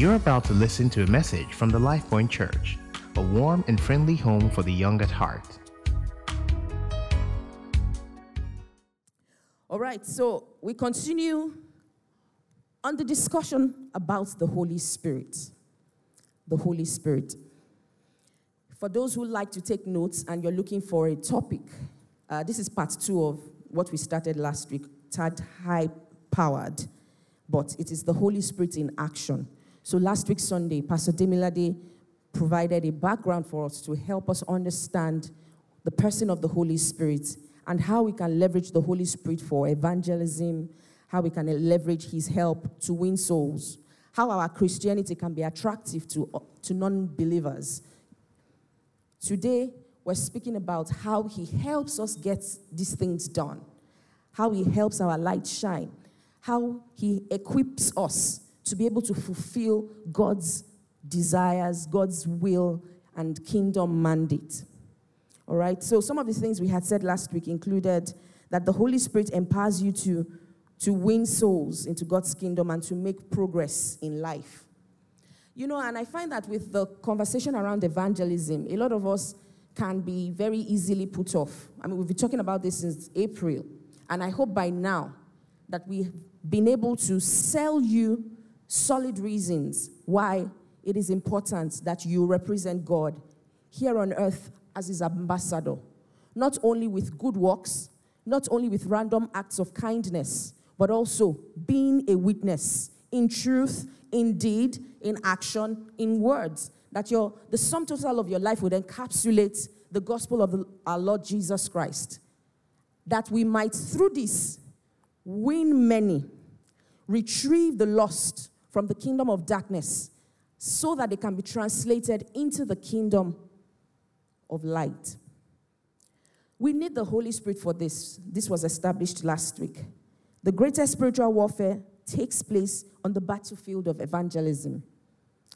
You're about to listen to a message from the Life Point Church, a warm and friendly home for the young at heart. All right, so we continue on the discussion about the Holy Spirit. The Holy Spirit. For those who like to take notes and you're looking for a topic, uh, this is part two of what we started last week, tagged high powered, but it is the Holy Spirit in action. So last week, Sunday, Pastor Demilade provided a background for us to help us understand the person of the Holy Spirit and how we can leverage the Holy Spirit for evangelism, how we can leverage His help to win souls, how our Christianity can be attractive to, to non believers. Today, we're speaking about how He helps us get these things done, how He helps our light shine, how He equips us to be able to fulfill God's desires, God's will, and kingdom mandate. All right, so some of the things we had said last week included that the Holy Spirit empowers you to, to win souls into God's kingdom and to make progress in life. You know, and I find that with the conversation around evangelism, a lot of us can be very easily put off. I mean, we've been talking about this since April, and I hope by now that we've been able to sell you solid reasons why it is important that you represent God here on earth as his ambassador, not only with good works, not only with random acts of kindness, but also being a witness in truth, in deed, in action, in words. That your, the sum total of your life would encapsulate the gospel of our Lord Jesus Christ. That we might, through this, win many, retrieve the lost, from the kingdom of darkness so that they can be translated into the kingdom of light. We need the Holy Spirit for this. This was established last week. The greatest spiritual warfare takes place on the battlefield of evangelism.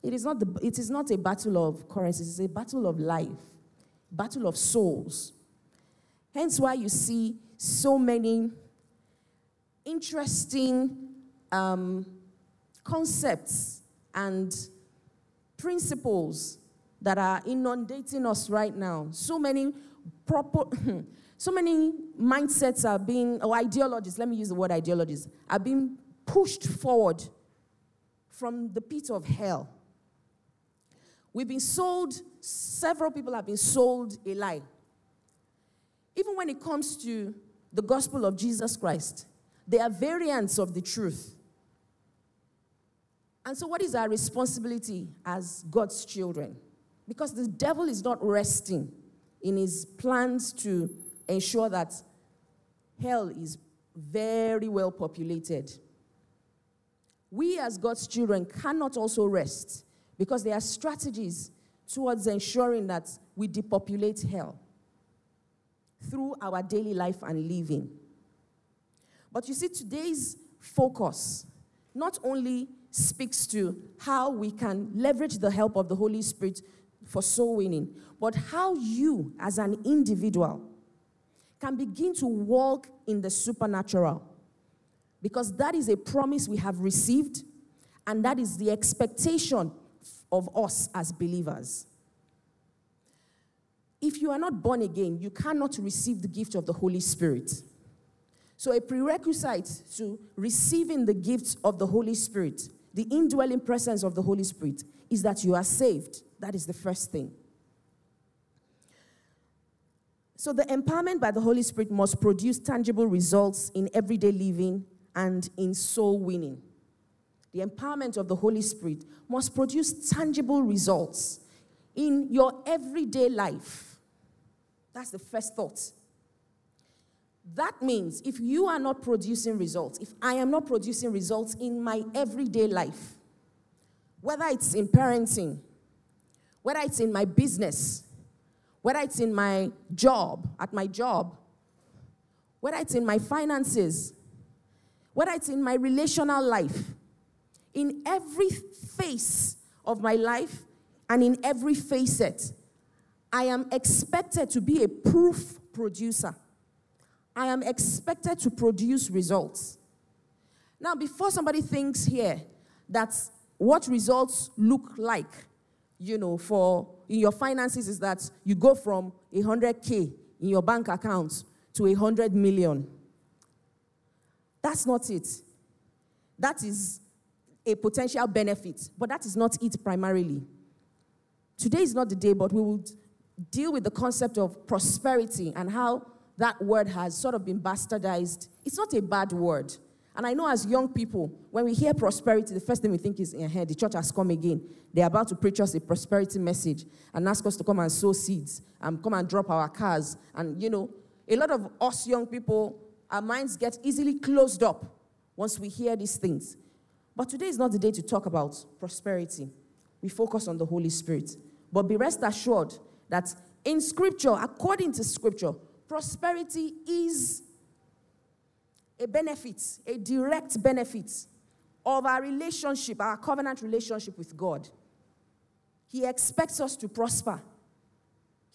It is not, the, it is not a battle of currencies, it's a battle of life, battle of souls. Hence why you see so many interesting um, concepts and principles that are inundating us right now. So many proper, so many mindsets are being, or ideologies, let me use the word ideologies, are being pushed forward from the pit of hell. We've been sold, several people have been sold a lie. Even when it comes to the gospel of Jesus Christ, there are variants of the truth. And so, what is our responsibility as God's children? Because the devil is not resting in his plans to ensure that hell is very well populated. We, as God's children, cannot also rest because there are strategies towards ensuring that we depopulate hell through our daily life and living. But you see, today's focus not only speaks to how we can leverage the help of the Holy Spirit for soul winning, but how you, as an individual, can begin to walk in the supernatural. Because that is a promise we have received, and that is the expectation of us as believers. If you are not born again, you cannot receive the gift of the Holy Spirit. So, a prerequisite to receiving the gifts of the Holy Spirit the indwelling presence of the Holy Spirit is that you are saved. That is the first thing. So, the empowerment by the Holy Spirit must produce tangible results in everyday living and in soul winning. The empowerment of the Holy Spirit must produce tangible results in your everyday life. That's the first thought. That means if you are not producing results, if I am not producing results in my everyday life, whether it's in parenting, whether it's in my business, whether it's in my job, at my job, whether it's in my finances, whether it's in my relational life, in every phase of my life and in every facet, I am expected to be a proof producer. I am expected to produce results. Now, before somebody thinks here that what results look like, you know, for in your finances is that you go from 100K in your bank account to 100 million. That's not it. That is a potential benefit, but that is not it primarily. Today is not the day, but we will deal with the concept of prosperity and how that word has sort of been bastardized. It's not a bad word. And I know as young people, when we hear prosperity, the first thing we think is, hey, the church has come again. They're about to preach us a prosperity message and ask us to come and sow seeds and come and drop our cars. And, you know, a lot of us young people, our minds get easily closed up once we hear these things. But today is not the day to talk about prosperity. We focus on the Holy Spirit. But be rest assured that in Scripture, according to Scripture, prosperity is a benefit, a direct benefit of our relationship, our covenant relationship with God. He expects us to prosper.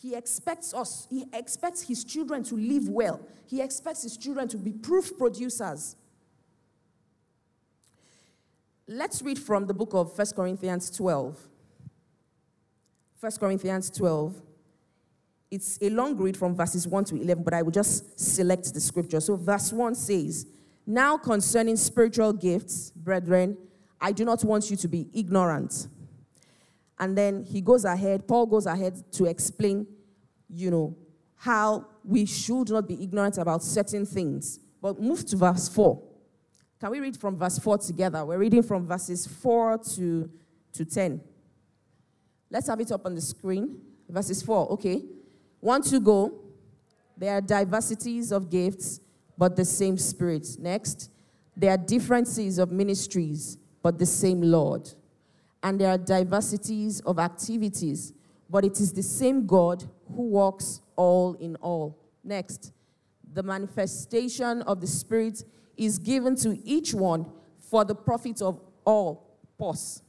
He expects us, he expects his children to live well. He expects his children to be proof producers. Let's read from the book of 1 Corinthians 12. 1 Corinthians 12. It's a long read from verses 1 to 11, but I will just select the scripture. So, verse 1 says, Now concerning spiritual gifts, brethren, I do not want you to be ignorant. And then he goes ahead, Paul goes ahead to explain, you know, how we should not be ignorant about certain things. But move to verse 4. Can we read from verse 4 together? We're reading from verses 4 to, to 10. Let's have it up on the screen. Verses 4, okay. One to go. There are diversities of gifts, but the same Spirit. Next. There are differences of ministries, but the same Lord. And there are diversities of activities, but it is the same God who works all in all. Next. The manifestation of the Spirit is given to each one for the profit of all. Pause.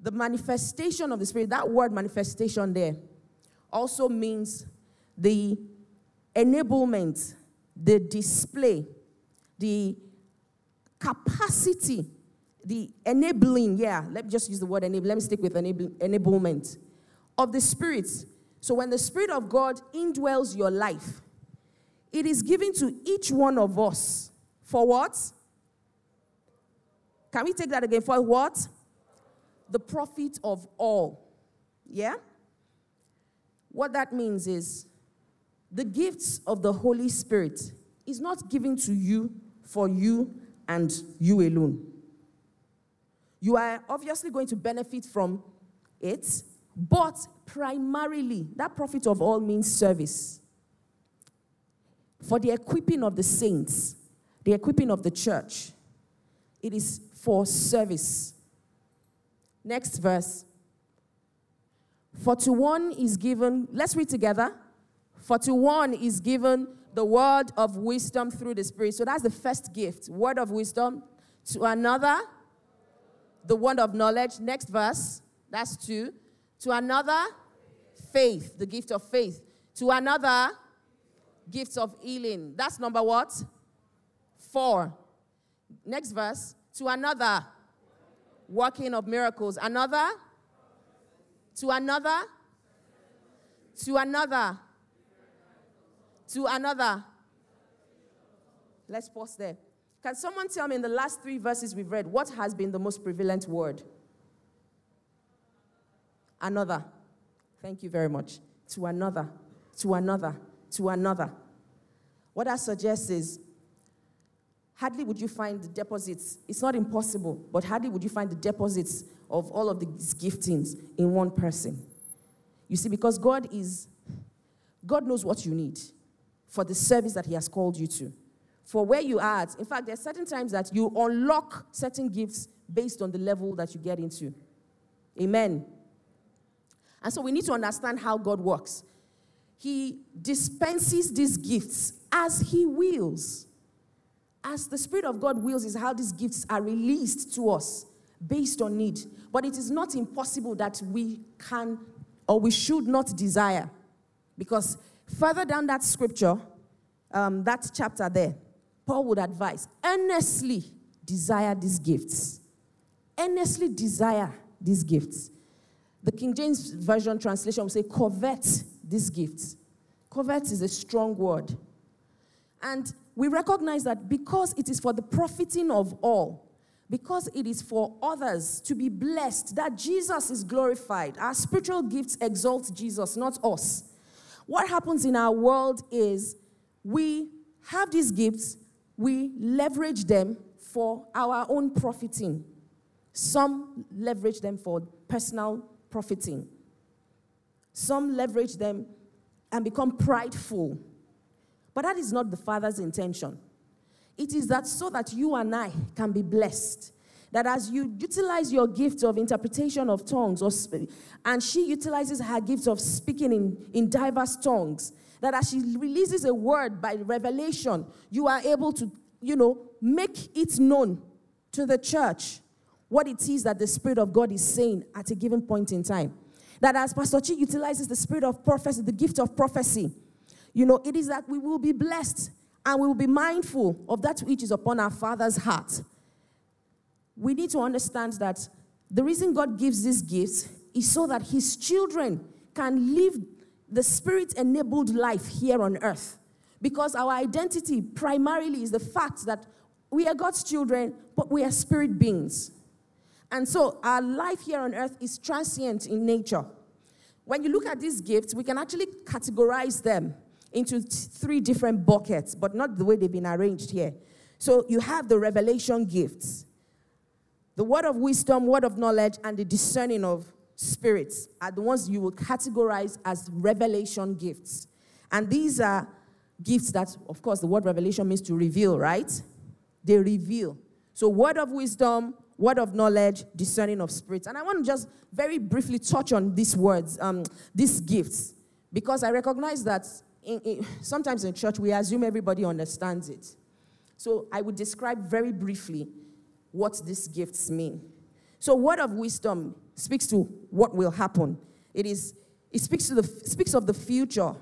The manifestation of the Spirit, that word manifestation there, also means the enablement, the display, the capacity, the enabling, yeah, let me just use the word enable. Let me stick with enable, enablement of the Spirit. So when the Spirit of God indwells your life, it is given to each one of us for what? Can we take that again? For what? The profit of all. Yeah? What that means is the gifts of the Holy Spirit is not given to you for you and you alone. You are obviously going to benefit from it, but primarily, that profit of all means service. For the equipping of the saints, the equipping of the church, it is for service. Next verse. For to one is given, let's read together. For to one is given the word of wisdom through the Spirit. So that's the first gift, word of wisdom. To another, the word of knowledge. Next verse, that's two. To another, faith, the gift of faith. To another, gifts of healing. That's number what? Four. Next verse. To another, working of miracles. Another, to another, to another, to another. Let's pause there. Can someone tell me in the last three verses we've read, what has been the most prevalent word? Another. Thank you very much. To another, to another, to another. What that suggests is hardly would you find the deposits. It's not impossible, but hardly would you find the deposits of all of these giftings in one person. You see, because God is, God knows what you need for the service that He has called you to. For where you are at. In fact, there are certain times that you unlock certain gifts based on the level that you get into. Amen. And so we need to understand how God works. He dispenses these gifts as He wills. As the Spirit of God wills, is how these gifts are released to us based on need. But it is not impossible that we can or we should not desire. Because further down that scripture, um, that chapter there, Paul would advise earnestly desire these gifts. earnestly desire these gifts. The King James Version translation will say, covet these gifts. Covet is a strong word. And we recognize that because it is for the profiting of all, because it is for others to be blessed, that Jesus is glorified. Our spiritual gifts exalt Jesus, not us. What happens in our world is we have these gifts, we leverage them for our own profiting. Some leverage them for personal profiting. Some leverage them and become prideful. But that is not the Father's intention. It is that so that you and I can be blessed. That as you utilize your gift of interpretation of tongues, or, and she utilizes her gift of speaking in, in diverse tongues, that as she releases a word by revelation, you are able to, you know, make it known to the church what it is that the Spirit of God is saying at a given point in time. That as Pastor Chi utilizes the spirit of prophecy, the gift of prophecy, you know, it is that we will be blessed and we will be mindful of that which is upon our Father's heart. We need to understand that the reason God gives these gifts is so that His children can live the spirit enabled life here on earth. Because our identity primarily is the fact that we are God's children, but we are spirit beings. And so our life here on earth is transient in nature. When you look at these gifts, we can actually categorize them into three different buckets, but not the way they've been arranged here. So you have the revelation gifts, the word of wisdom, word of knowledge, and the discerning of spirits are the ones you will categorize as revelation gifts. And these are gifts that, of course, the word revelation means to reveal, right? They reveal. So, word of wisdom, word of knowledge, discerning of spirits. And I want to just very briefly touch on these words, um, these gifts, because I recognize that in, in, sometimes in church we assume everybody understands it. So I would describe very briefly what these gifts mean. So, word of wisdom speaks to what will happen. It is it speaks to the speaks of the future,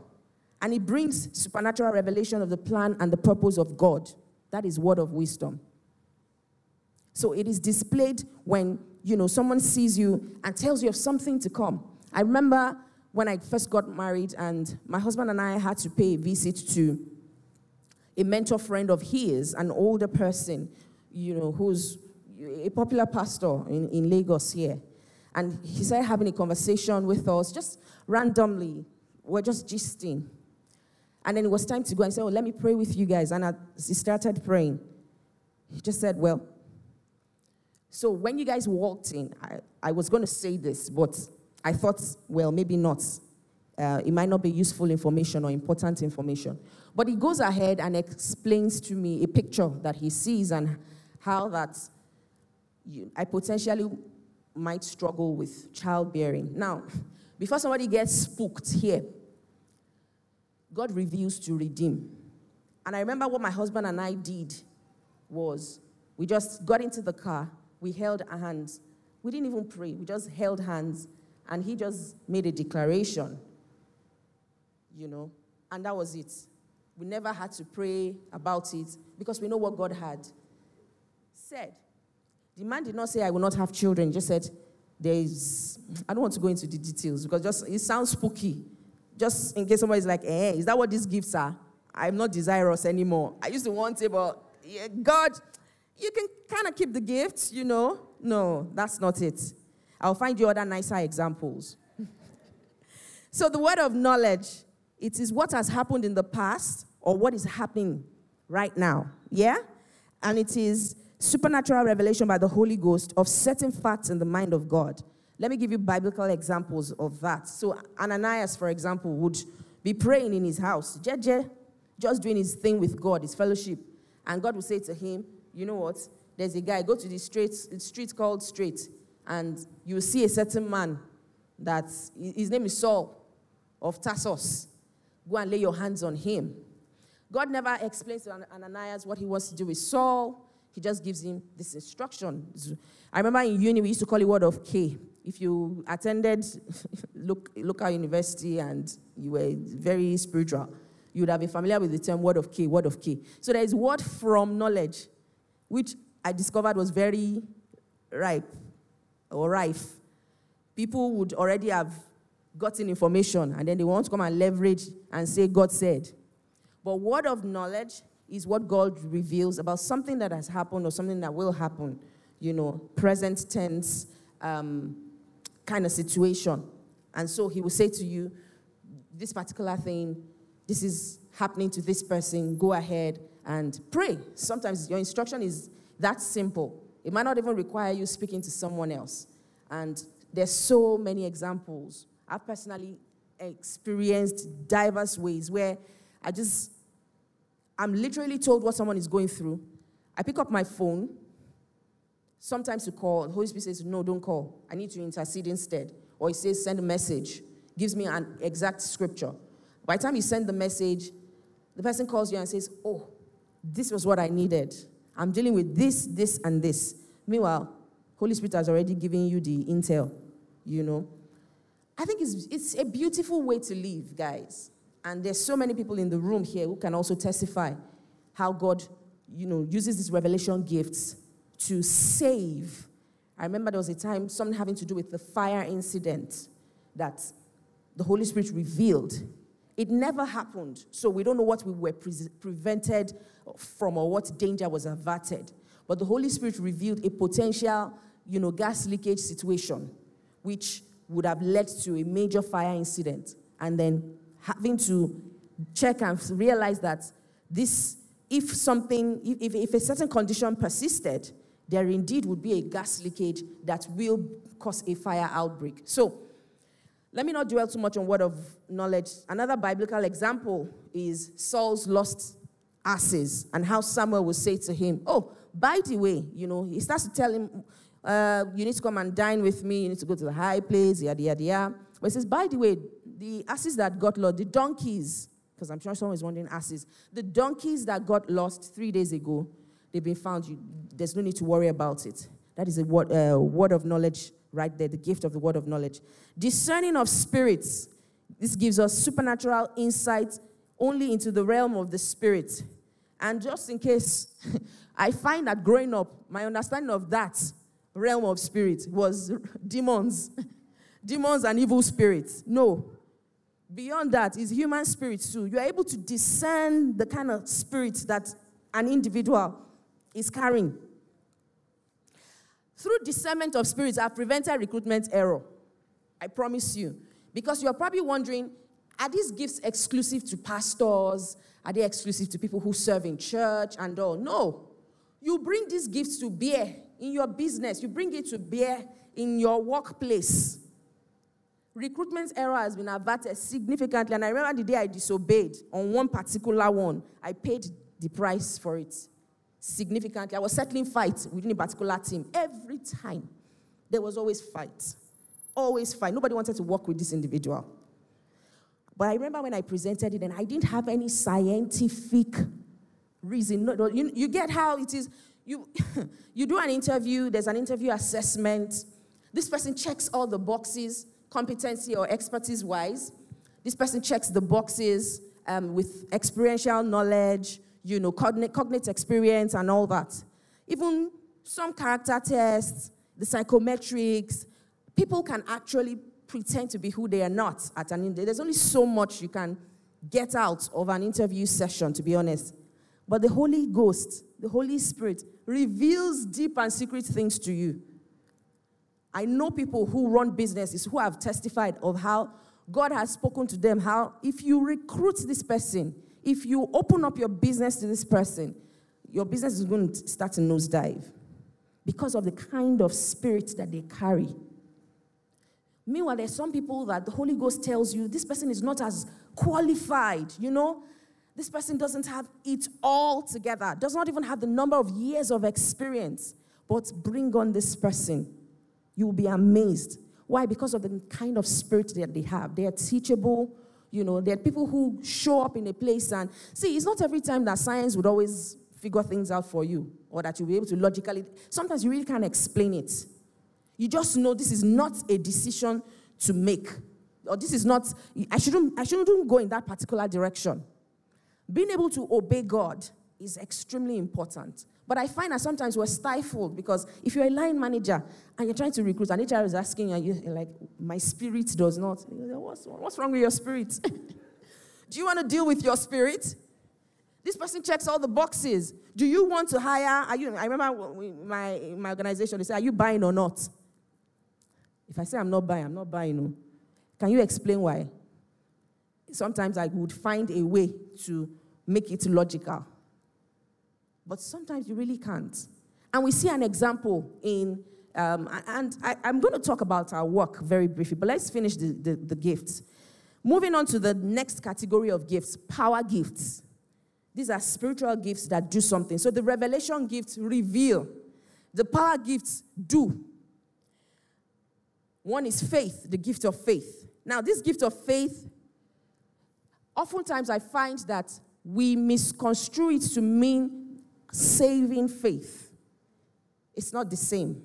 and it brings supernatural revelation of the plan and the purpose of God. That is word of wisdom. So it is displayed when, you know, someone sees you and tells you of something to come. I remember when I first got married and my husband and I had to pay a visit to a mentor friend of his, an older person, you know, who's a popular pastor in, in Lagos here. And he started having a conversation with us just randomly. We're just gisting. And then it was time to go and say, Oh, let me pray with you guys. And as he started praying, he just said, Well, so when you guys walked in, I, I was going to say this, but I thought, well, maybe not. Uh, it might not be useful information or important information. But he goes ahead and explains to me a picture that he sees and how that you, I potentially might struggle with childbearing. Now, before somebody gets spooked here, God reveals to redeem. And I remember what my husband and I did was we just got into the car we held hands. We didn't even pray, we just held hands, and he just made a declaration, you know, and that was it. We never had to pray about it because we know what God had said. The man did not say, I will not have children. He just said, There's, I don't want to go into the details because just it sounds spooky. Just in case somebody's like, eh, is that what these gifts are? I'm not desirous anymore. I used to want it, but God, you can kind of keep the gifts, you know. No, that's not it. I'll find you other nicer examples. so, the word of knowledge, it is what has happened in the past or what is happening right now. Yeah? And it is supernatural revelation by the Holy Ghost of certain facts in the mind of God. Let me give you biblical examples of that. So, Ananias, for example, would be praying in his house, just doing his thing with God, his fellowship. And God would say to him, you know what? There's a guy, go to the street, street called Straight, and you see a certain man that his name is Saul of Tarsus. Go and lay your hands on him. God never explains to Ananias what he wants to do with Saul. He just gives him this instruction. I remember in uni, we used to call it word of K. If you attended local university and you were very spiritual, you would have been familiar with the term word of K, word of K. So there is word from knowledge which I discovered was very ripe or rife, people would already have gotten information and then they want to come and leverage and say, God said. But word of knowledge is what God reveals about something that has happened or something that will happen, you know, present tense um, kind of situation. And so he will say to you, this particular thing, this is happening to this person, go ahead and pray. Sometimes your instruction is that simple. It might not even require you speaking to someone else. And there's so many examples. I've personally experienced diverse ways where I just I'm literally told what someone is going through. I pick up my phone, sometimes to call. The Holy Spirit says, No, don't call. I need to intercede instead. Or he says, Send a message, gives me an exact scripture. By the time you send the message, the person calls you and says, Oh, this was what I needed. I'm dealing with this, this, and this. Meanwhile, Holy Spirit has already given you the intel, you know. I think it's, it's a beautiful way to live, guys. And there's so many people in the room here who can also testify how God, you know, uses these revelation gifts to save. I remember there was a time, something having to do with the fire incident that the Holy Spirit revealed. It never happened, so we don't know what we were pre- prevented from or what danger was averted. But the Holy Spirit revealed a potential, you know, gas leakage situation, which would have led to a major fire incident. And then having to check and realize that this, if something, if, if a certain condition persisted, there indeed would be a gas leakage that will cause a fire outbreak. So, let me not dwell too much on word of knowledge. Another biblical example is Saul's lost asses and how Samuel will say to him, Oh, by the way, you know, he starts to tell him, uh, You need to come and dine with me, you need to go to the high place, yada, yada, yada. But he says, By the way, the asses that got lost, the donkeys, because I'm sure someone is wondering asses, the donkeys that got lost three days ago, they've been found. You, there's no need to worry about it. That is a word, uh, word of knowledge right there, the gift of the word of knowledge. Discerning of spirits. This gives us supernatural insight only into the realm of the spirit. And just in case, I find that growing up, my understanding of that realm of spirit was demons, demons and evil spirits. No, Beyond that is human spirit too. You are able to discern the kind of spirit that an individual is carrying. Through discernment of spirits, I've prevented recruitment error. I promise you. Because you're probably wondering are these gifts exclusive to pastors? Are they exclusive to people who serve in church and all? No. You bring these gifts to bear in your business, you bring it to bear in your workplace recruitment error has been averted significantly. And I remember the day I disobeyed on one particular one, I paid the price for it significantly. I was settling fights within a particular team. Every time, there was always fights. Always fight. Nobody wanted to work with this individual. But I remember when I presented it, and I didn't have any scientific reason. No, you, you get how it is. You, you do an interview, there's an interview assessment. This person checks all the boxes competency or expertise wise. This person checks the boxes um, with experiential knowledge, you know, cognate, cognate experience and all that. Even some character tests, the psychometrics, people can actually pretend to be who they are not at an interview. There's only so much you can get out of an interview session, to be honest. But the Holy Ghost, the Holy Spirit, reveals deep and secret things to you. I know people who run businesses who have testified of how God has spoken to them, how if you recruit this person, if you open up your business to this person, your business is going to start to nosedive because of the kind of spirit that they carry. Meanwhile, there's some people that the Holy Ghost tells you this person is not as qualified, you know? This person doesn't have it all together, does not even have the number of years of experience, but bring on this person. You will be amazed. Why? Because of the kind of spirit that they have. They are teachable. You know, there are people who show up in a place and see, it's not every time that science would always figure things out for you or that you'll be able to logically. Sometimes you really can't explain it. You just know this is not a decision to make. Or this is not, I shouldn't, I shouldn't go in that particular direction. Being able to obey God is extremely important. But I find that sometimes we're stifled because if you're a line manager and you're trying to recruit, and HR is asking you, you're like, my spirit does not. What's, what's wrong with your spirit? Do you want to deal with your spirit? This person checks all the boxes. Do you want to hire? Are you, I remember my, my organization, they say, Are you buying or not? If I say I'm not buying, I'm not buying. No. Can you explain why? Sometimes I would find a way to make it logical. But sometimes you really can't. And we see an example in, um, and I, am going to talk about our work very briefly, but let's finish the, the, the gifts. Moving on to the next category of gifts power gifts. These are spiritual gifts that do something. So the revelation gifts reveal, the power gifts do. One is faith, the gift of faith. Now, this gift of faith, oftentimes I find that we misconstrue it to mean saving faith. It's not the same.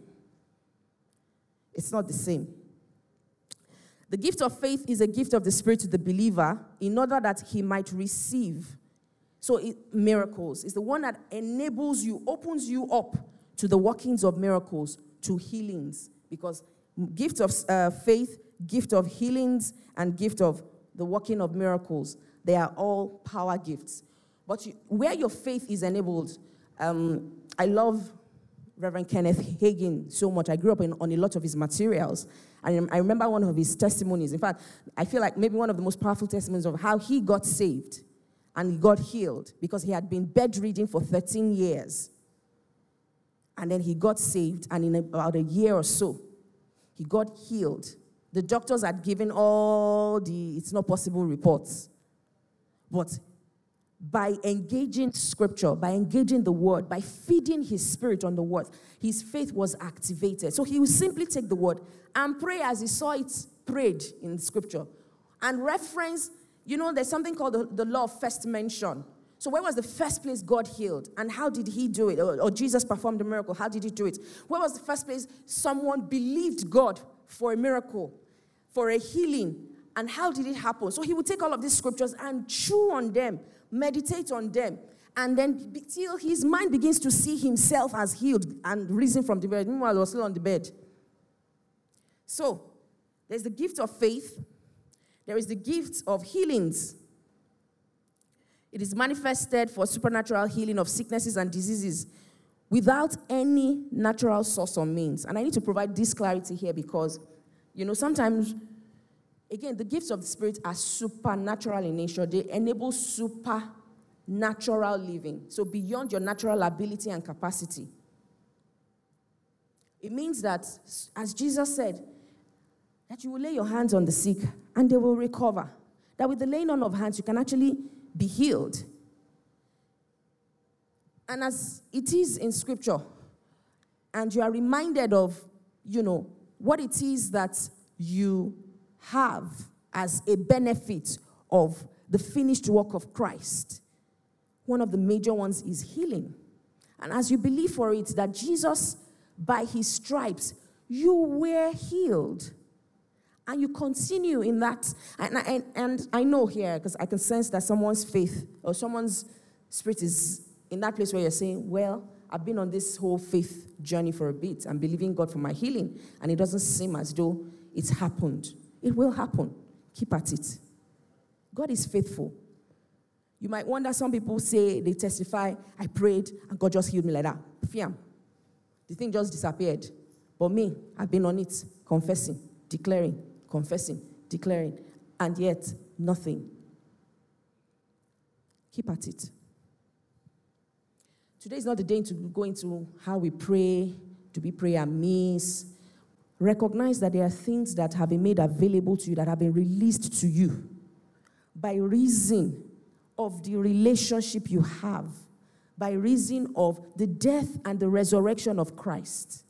It's not the same. The gift of faith is a gift of the Spirit to the believer in order that he might receive. So, it, miracles is the one that enables you, opens you up to the workings of miracles, to healings. Because gift of uh, faith, gift of healings, and gift of the working of miracles, they are all power gifts. But you, where your faith is enabled, um, I love Reverend Kenneth Hagin so much. I grew up in, on a lot of his materials. And I remember one of his testimonies. In fact, I feel like maybe one of the most powerful testimonies of how he got saved and he got healed because he had been bedridden for 13 years. And then he got saved, and in about a year or so, he got healed. The doctors had given all the it's not possible reports. But by engaging scripture, by engaging the word, by feeding his spirit on the word, his faith was activated. So he would simply take the word and pray as he saw it prayed in scripture and reference, you know, there's something called the, the law of first mention. So, where was the first place God healed? And how did he do it? Or, or Jesus performed a miracle. How did he do it? Where was the first place someone believed God for a miracle, for a healing? And how did it happen? So, he would take all of these scriptures and chew on them meditate on them, and then till his mind begins to see himself as healed and risen from the bed. Meanwhile, he was still on the bed. So, there's the gift of faith, there is the gift of healings. It is manifested for supernatural healing of sicknesses and diseases without any natural source or means. And I need to provide this clarity here because, you know, sometimes Again, the gifts of the Spirit are supernatural in nature. They enable supernatural living. So, beyond your natural ability and capacity. It means that, as Jesus said, that you will lay your hands on the sick and they will recover. That with the laying on of hands, you can actually be healed. And as it is in scripture, and you are reminded of, you know, what it is that you have as a benefit of the finished work of Christ. One of the major ones is healing. And as you believe for it that Jesus, by his stripes, you were healed. And you continue in that. And, and, and I know here, because I can sense that someone's faith or someone's spirit is in that place where you're saying, Well, I've been on this whole faith journey for a bit. I'm believing God for my healing. And it doesn't seem as though it's happened. It will happen. Keep at it. God is faithful. You might wonder, some people say they testify, I prayed and God just healed me like that. Fiam. The thing just disappeared. But me, I've been on it, confessing, declaring, confessing, declaring, and yet nothing. Keep at it. Today is not the day to go into how we pray. Do we pray amiss? Recognize that there are things that have been made available to you, that have been released to you by reason of the relationship you have, by reason of the death and the resurrection of Christ.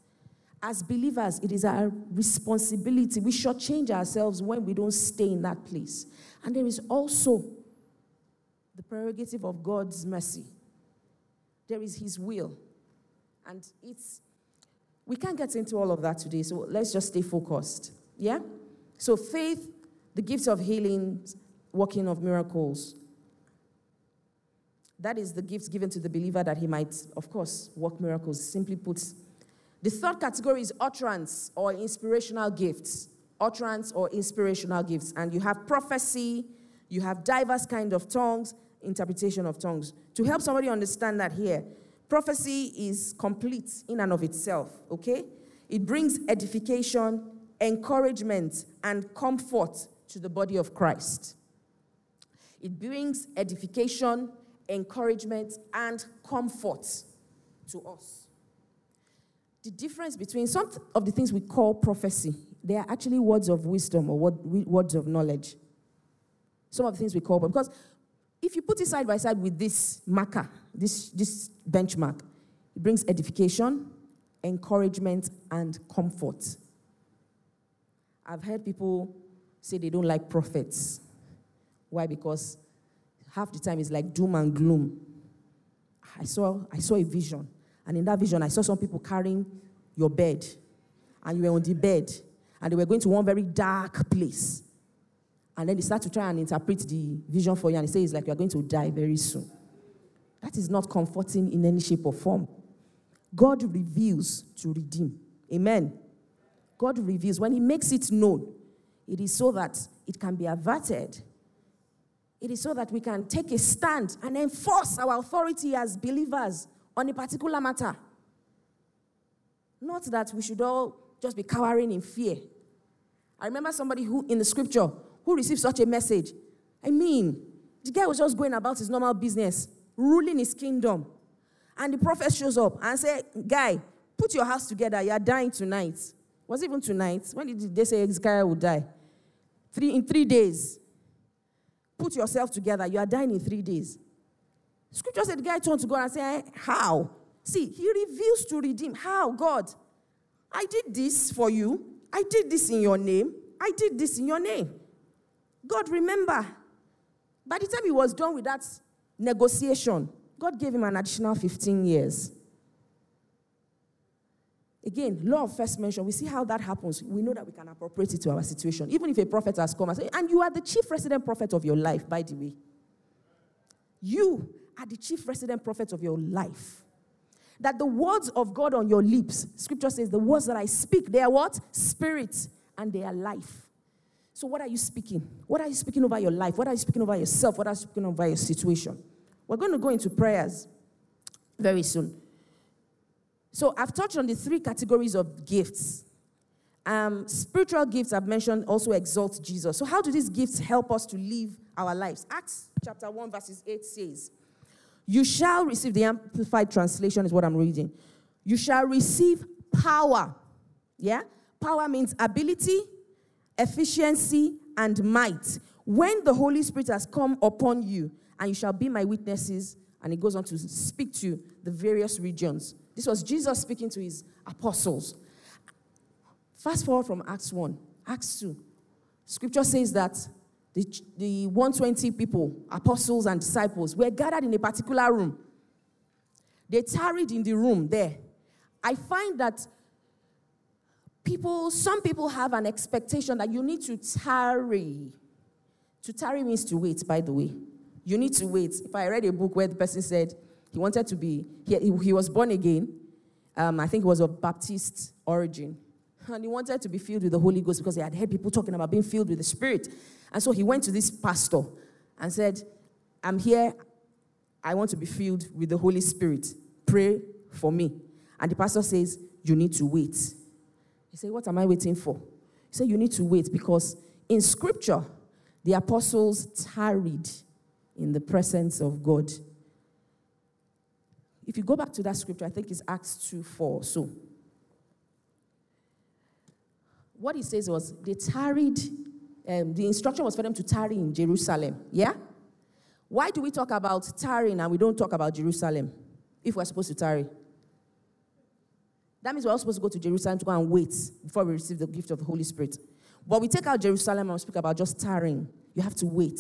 As believers, it is our responsibility. We should change ourselves when we don't stay in that place. And there is also the prerogative of God's mercy. There is His will. And it's we can't get into all of that today, so let's just stay focused. Yeah? So, faith, the gifts of healing, working of miracles. That is the gift given to the believer that he might, of course, work miracles. Simply put, the third category is utterance or inspirational gifts. Utterance or inspirational gifts. And you have prophecy, you have diverse kind of tongues, interpretation of tongues. To help somebody understand that here, prophecy is complete in and of itself, okay? It brings edification, encouragement, and comfort to the body of Christ. It brings edification, encouragement, and comfort to us. The difference between some of the things we call prophecy, they are actually words of wisdom or words of knowledge. Some of the things we call, because if you put it side by side with this marker, this, this benchmark, it brings edification, encouragement, and comfort. I've heard people say they don't like prophets. Why? Because half the time it's like doom and gloom. I saw, I saw a vision, and in that vision, I saw some people carrying your bed, and you were on the bed, and they were going to one very dark place. And then they start to try and interpret the vision for you, and they say it's like you're going to die very soon. That is not comforting in any shape or form. God reveals to redeem. Amen. God reveals. When He makes it known, it is so that it can be averted. It is so that we can take a stand and enforce our authority as believers on a particular matter. Not that we should all just be cowering in fear. I remember somebody who, in the scripture, who received such a message. I mean, the guy was just going about his normal business, ruling his kingdom. And the prophet shows up and said, Guy, put your house together. You are dying tonight. Was it even tonight? When did they say guy would die? Three, in three days. Put yourself together. You are dying in three days. Scripture said the guy turned to God and said, How? See, he reveals to redeem. How? God, I did this for you. I did this in your name. I did this in your name. God, remember, by the time he was done with that negotiation, God gave him an additional 15 years. Again, law of first mention, we see how that happens. We know that we can appropriate it to our situation. Even if a prophet has come and said, and you are the chief resident prophet of your life, by the way. You are the chief resident prophet of your life. That the words of God on your lips, scripture says, the words that I speak, they are what? Spirit, and they are life. So, what are you speaking? What are you speaking over your life? What are you speaking over yourself? What are you speaking over your situation? We're going to go into prayers very soon. So, I've touched on the three categories of gifts. Um, spiritual gifts I've mentioned also exalt Jesus. So, how do these gifts help us to live our lives? Acts chapter 1, verses 8 says, You shall receive, the Amplified Translation is what I'm reading. You shall receive power. Yeah? Power means ability, efficiency, and might when the Holy Spirit has come upon you, and you shall be my witnesses. And he goes on to speak to the various regions. This was Jesus speaking to his apostles. Fast forward from Acts 1, Acts 2. Scripture says that the, the 120 people, apostles and disciples, were gathered in a particular room. They tarried in the room there. I find that people, some people have an expectation that you need to tarry. To tarry means to wait, by the way. You need to wait. If I read a book where the person said he wanted to be, he, he was born again, um, I think it was of Baptist origin. And he wanted to be filled with the Holy Ghost because he had heard people talking about being filled with the Spirit. And so he went to this pastor and said, I'm here. I want to be filled with the Holy Spirit. Pray for me. And the pastor says, You need to wait. He said, What am I waiting for? He said, You need to wait because in scripture, the apostles tarried in the presence of God. If you go back to that scripture, I think it's Acts 2 4. So, what he says was they tarried, um, the instruction was for them to tarry in Jerusalem. Yeah? Why do we talk about tarrying and we don't talk about Jerusalem if we're supposed to tarry? That means we're all supposed to go to Jerusalem to go and wait before we receive the gift of the Holy Spirit. But we take out Jerusalem and we speak about just tarrying. You have to wait.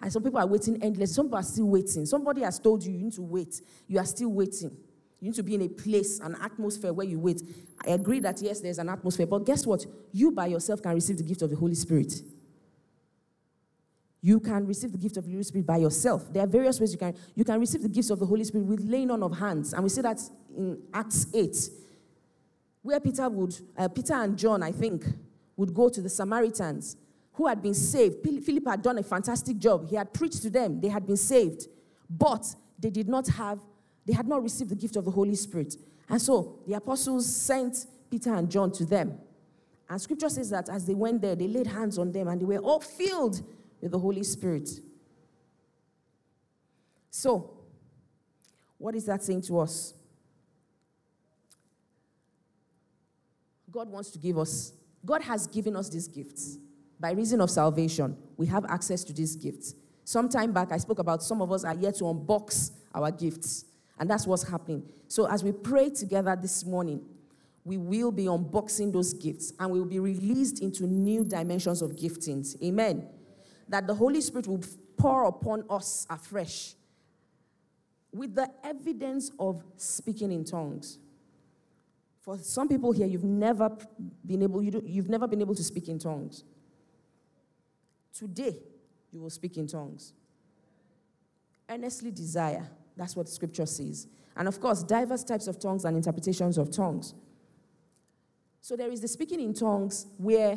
And some people are waiting endless. Some people are still waiting. Somebody has told you you need to wait. You are still waiting. You need to be in a place, an atmosphere where you wait. I agree that yes, there's an atmosphere, but guess what? You by yourself can receive the gift of the Holy Spirit. You can receive the gift of the Holy Spirit by yourself. There are various ways you can you can receive the gifts of the Holy Spirit with laying on of hands, and we see that in Acts eight, where Peter would uh, Peter and John, I think, would go to the Samaritans who had been saved. Philip had done a fantastic job. He had preached to them. They had been saved, but they did not have they had not received the gift of the Holy Spirit. And so the apostles sent Peter and John to them. And scripture says that as they went there, they laid hands on them and they were all filled with the Holy Spirit. So, what is that saying to us? God wants to give us, God has given us these gifts. By reason of salvation, we have access to these gifts. Some time back, I spoke about some of us are yet to unbox our gifts. And that's what's happening. So, as we pray together this morning, we will be unboxing those gifts and we will be released into new dimensions of giftings. Amen. That the Holy Spirit will pour upon us afresh with the evidence of speaking in tongues. For some people here, you've never been able, you you've never been able to speak in tongues. Today, you will speak in tongues. Earnestly desire that's what scripture says. And of course, diverse types of tongues and interpretations of tongues. So there is the speaking in tongues where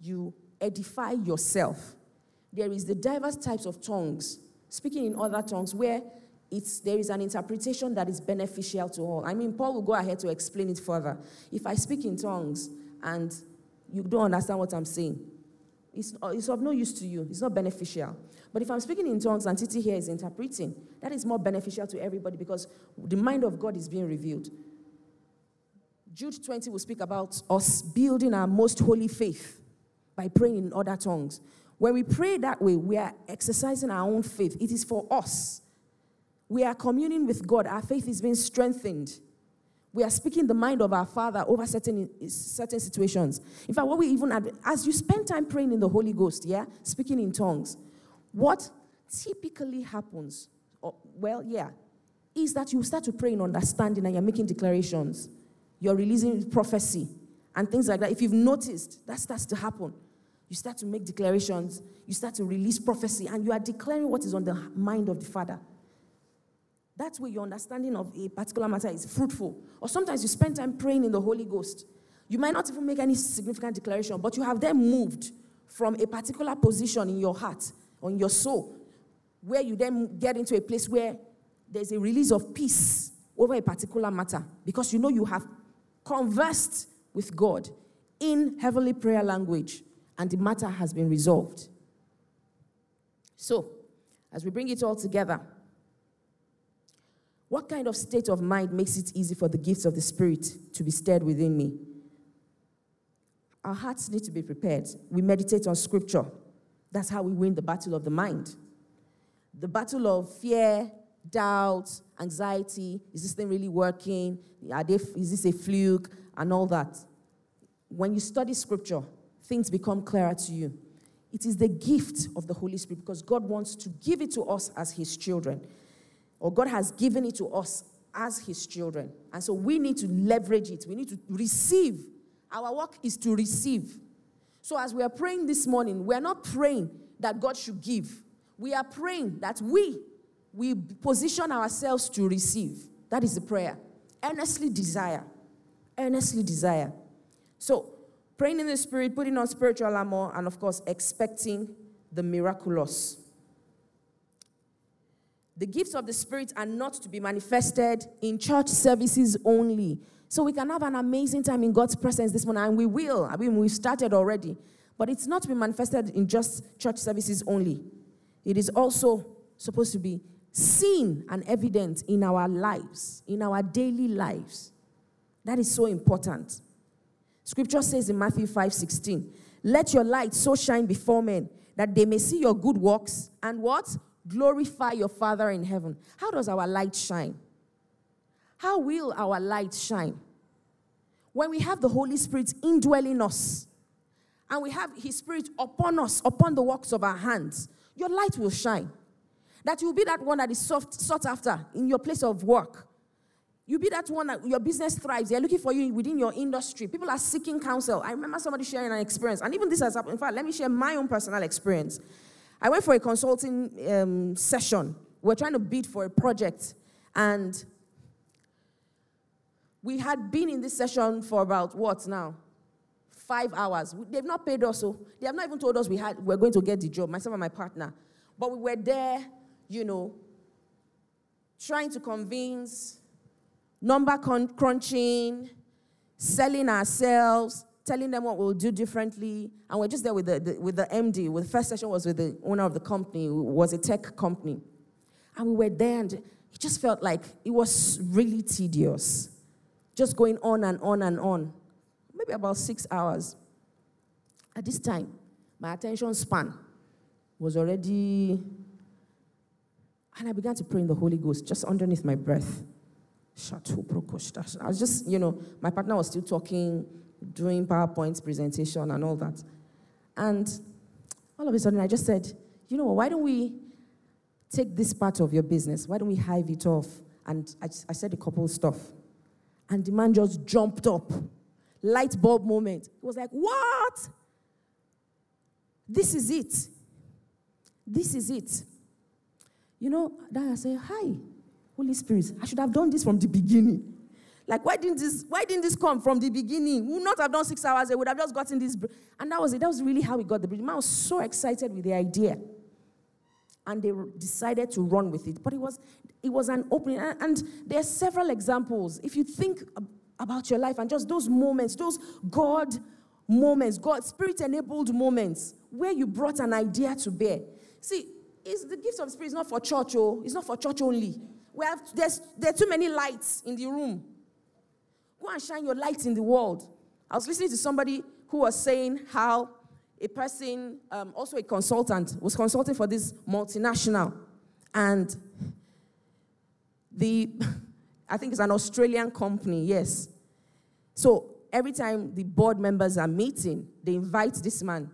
you edify yourself. There is the diverse types of tongues, speaking in other tongues, where it's, there is an interpretation that is beneficial to all. I mean, Paul will go ahead to explain it further. If I speak in tongues and you don't understand what I'm saying, it's, it's of no use to you, it's not beneficial. But if I'm speaking in tongues and Titi here is interpreting, that is more beneficial to everybody because the mind of God is being revealed. Jude 20 will speak about us building our most holy faith by praying in other tongues. When we pray that way, we are exercising our own faith. It is for us. We are communing with God. Our faith is being strengthened. We are speaking the mind of our Father over certain, certain situations. In fact, what we even, as you spend time praying in the Holy Ghost, yeah, speaking in tongues, what typically happens, or, well, yeah, is that you start to pray in understanding and you're making declarations. You're releasing prophecy and things like that. If you've noticed, that starts to happen. You start to make declarations, you start to release prophecy, and you are declaring what is on the mind of the Father. That's where your understanding of a particular matter is fruitful. Or sometimes you spend time praying in the Holy Ghost. You might not even make any significant declaration, but you have then moved from a particular position in your heart on your soul, where you then get into a place where there's a release of peace over a particular matter because you know you have conversed with God in heavenly prayer language and the matter has been resolved. So, as we bring it all together, what kind of state of mind makes it easy for the gifts of the Spirit to be stirred within me? Our hearts need to be prepared. We meditate on Scripture. That's how we win the battle of the mind. The battle of fear, doubt, anxiety is this thing really working? Are They, is this a fluke? And all that. When you study scripture, things become clearer to you. It is the gift of the Holy Spirit because God wants to give it to us as His children, or God has given it to us as His children. And so we need to leverage it, we need to receive. Our work is to receive. So, as we are praying this morning, we are not praying that God should give. We are praying that we we position ourselves to receive. That is the prayer. Earnestly desire. Earnestly desire. So, praying in the spirit, putting on spiritual armor, and of course, expecting the miraculous. The gifts of the Spirit are not to be manifested in church services only. So we can have an amazing time in God's presence this morning, and we will. I mean, we've started already. But it's not to be manifested in just church services only. It is also supposed to be seen and evident in our lives, in our daily lives. That is so important. Scripture says in Matthew 5 16, Let your light so shine before men that they may see your good works and what? Glorify your Father in heaven. How does our light shine? How will our light shine? When we have the Holy Spirit indwelling us and we have His Spirit upon us, upon the works of our hands, your light will shine. That you'll be that one that is soft, sought after in your place of work. You'll be that one that your business thrives. They're looking for you within your industry. People are seeking counsel. I remember somebody sharing an experience, and even this has happened. In fact, let me share my own personal experience. I went for a consulting um, session. We are trying to bid for a project, and we had been in this session for about what now? Five hours. They've not paid us, so they have not even told us we had we're going to get the job, myself and my partner. But we were there, you know, trying to convince, number crunching, selling ourselves, telling them what we'll do differently. And we're just there with the, the, with the MD. With the first session was with the owner of the company, was a tech company. And we were there, and it just felt like it was really tedious. Just going on and on and on. Maybe about six hours. At this time, my attention span was already. And I began to pray in the Holy Ghost just underneath my breath. I was just, you know, my partner was still talking doing PowerPoint presentation and all that. And all of a sudden, I just said, you know, why don't we take this part of your business? Why don't we hive it off? And I, I said a couple of stuff. And the man just jumped up. Light bulb moment. He was like, what? This is it. This is it. You know, then I said, hi, Holy Spirit. I should have done this from the beginning. Like, why didn't this, why didn't this come from the beginning? We would not have done six hours, I would have just gotten this. And that was it. That was really how we got the bridge. Man was so excited with the idea. And they decided to run with it. But it was, it was an opening. And there are several examples. If you think about your life and just those moments, those God moments, God spirit enabled moments where you brought an idea to bear. See, it's the gift of spirit is not for church, oh, it's not for church only. We have, there's, there are too many lights in the room. Go and shine your light in the world. I was listening to somebody who was saying how a person, um, also a consultant, was consulting for this multinational. And the, I think it's an Australian company, yes. So every time the board members are meeting, they invite this man.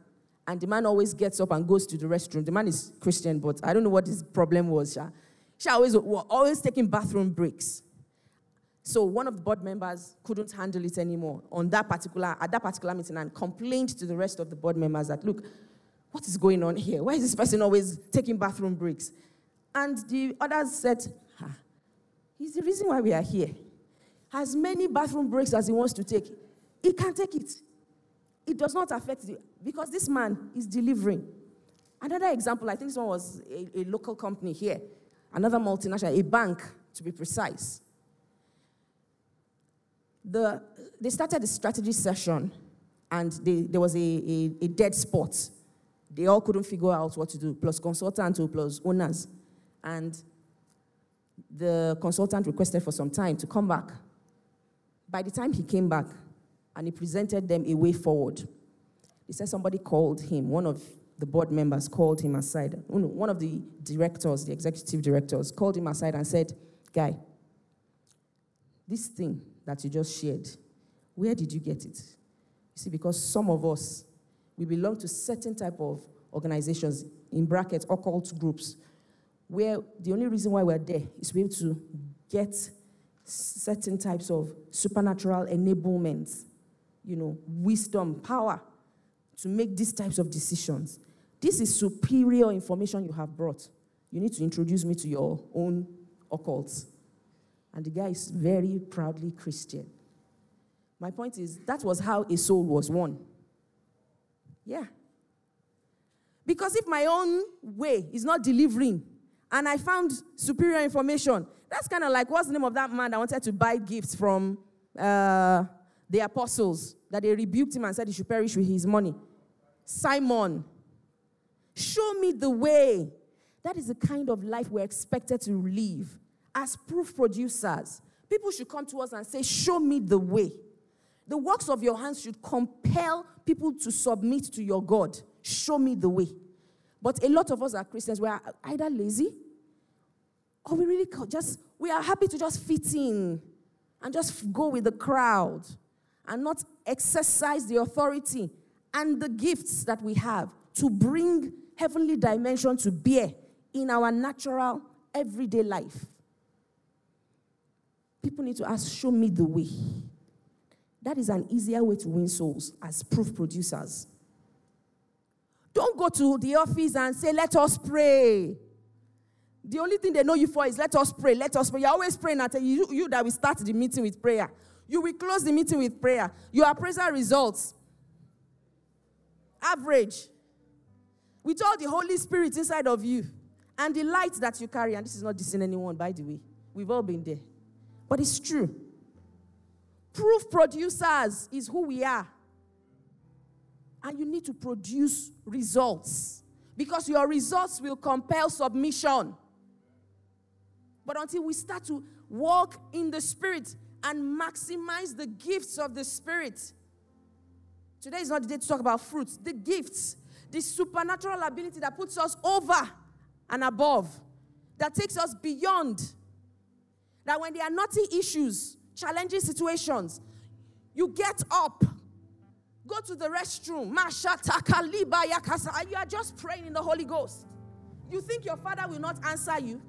And the man always gets up and goes to the restroom. The man is Christian, but I don't know what his problem was. She always, was always taking bathroom breaks. So one of the board members couldn't handle it anymore on that particular at that particular meeting and complained to the rest of the board members that look, what is going on here? Why is this person always taking bathroom breaks? And the others said, he's the reason why we are here. As many bathroom breaks as he wants to take, he can take it. It does not affect the because this man is delivering. Another example, I think this one was a, a local company here, another multinational, a bank to be precise the, they started a strategy session and they, there was a, a, a, dead spot. They all couldn't figure out what to do, plus consultant plus owners. And the consultant requested for some time to come back. By the time he came back and he presented them a way forward, he said somebody called him, one of the board members called him aside. One of the directors, the executive directors, called him aside and said, Guy, this thing that you just shared, where did you get it? You see, because some of us, we belong to certain type of organizations, in brackets, occult groups, where the only reason why we're there is to be able to get certain types of supernatural enablement, you know, wisdom, power to make these types of decisions. This is superior information you have brought. You need to introduce me to your own occults. And the guy is very proudly Christian. My point is, that was how a soul was won. Yeah. Because if my own way is not delivering and I found superior information, that's kind of like what's the name of that man that wanted to buy gifts from uh, the apostles that they rebuked him and said he should perish with his money? Simon. Show me the way. That is the kind of life we're expected to live as proof producers, people should come to us and say, Show me the way. The works of your hands should compel people to submit to your God. Show me the way. But a lot of us are Christians. We are either lazy or we really just, we are happy to just fit in and just go with the crowd and not exercise the authority and the gifts that we have to bring heavenly dimension to bear in our natural everyday life. People need to ask, show me the way. That is an easier way to win souls as proof producers. Don't go to the office and say, Let us pray. The only thing they know you for is let us pray, let us pray. You're always praying at you, you that will start the meeting with prayer. You will close the meeting with prayer. Your appraisal results, average, with all the Holy Spirit inside of you and the light that you carry. And this is not dissing anyone, by the way. We've all been there. But it's true. Proof producers is who we are. And you need to produce results because your results will compel submission. But until we start to walk in the Spirit and maximize the gifts of the Spirit, today is not the day to talk about fruits, the gifts, the supernatural ability that puts us over and above, that takes us beyond. That when there are naughty issues, challenging situations, you get up, go to the restroom, you are just praying in the Holy Ghost. You think your father will not answer you?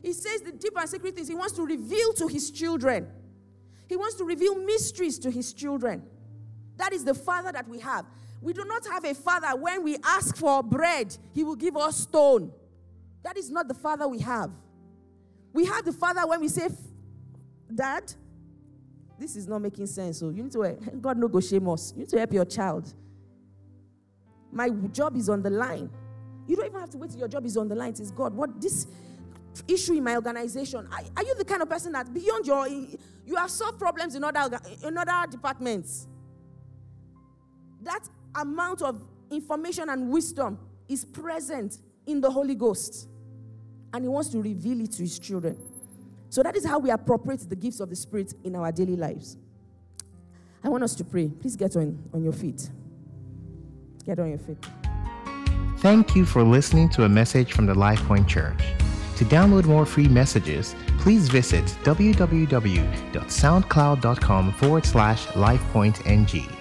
He says the deep and secret things he wants to reveal to his children. He wants to reveal mysteries to his children. That is the father that we have. We do not have a father when we ask for bread, he will give us stone. That is not the father we have. We have the father when we say, Dad, this is not making sense. So you need to, God no go shame us. You need to help your child. My job is on the line. You don't even have to wait till your job is on the line. It is God. What this issue in my organization? Are, are you the kind of person that beyond your, you have solved problems in other, in other departments? That amount of information and wisdom is present in the Holy Ghost. And He wants to reveal it to His children. So that is how we appropriate the gifts of the Spirit in our daily lives. I want us to pray. Please get on, on your feet. Get on your feet. Thank you for listening to a message from the Life Point Church. To download more free messages, please visit www.soundcloud.com forward slash lifepointng.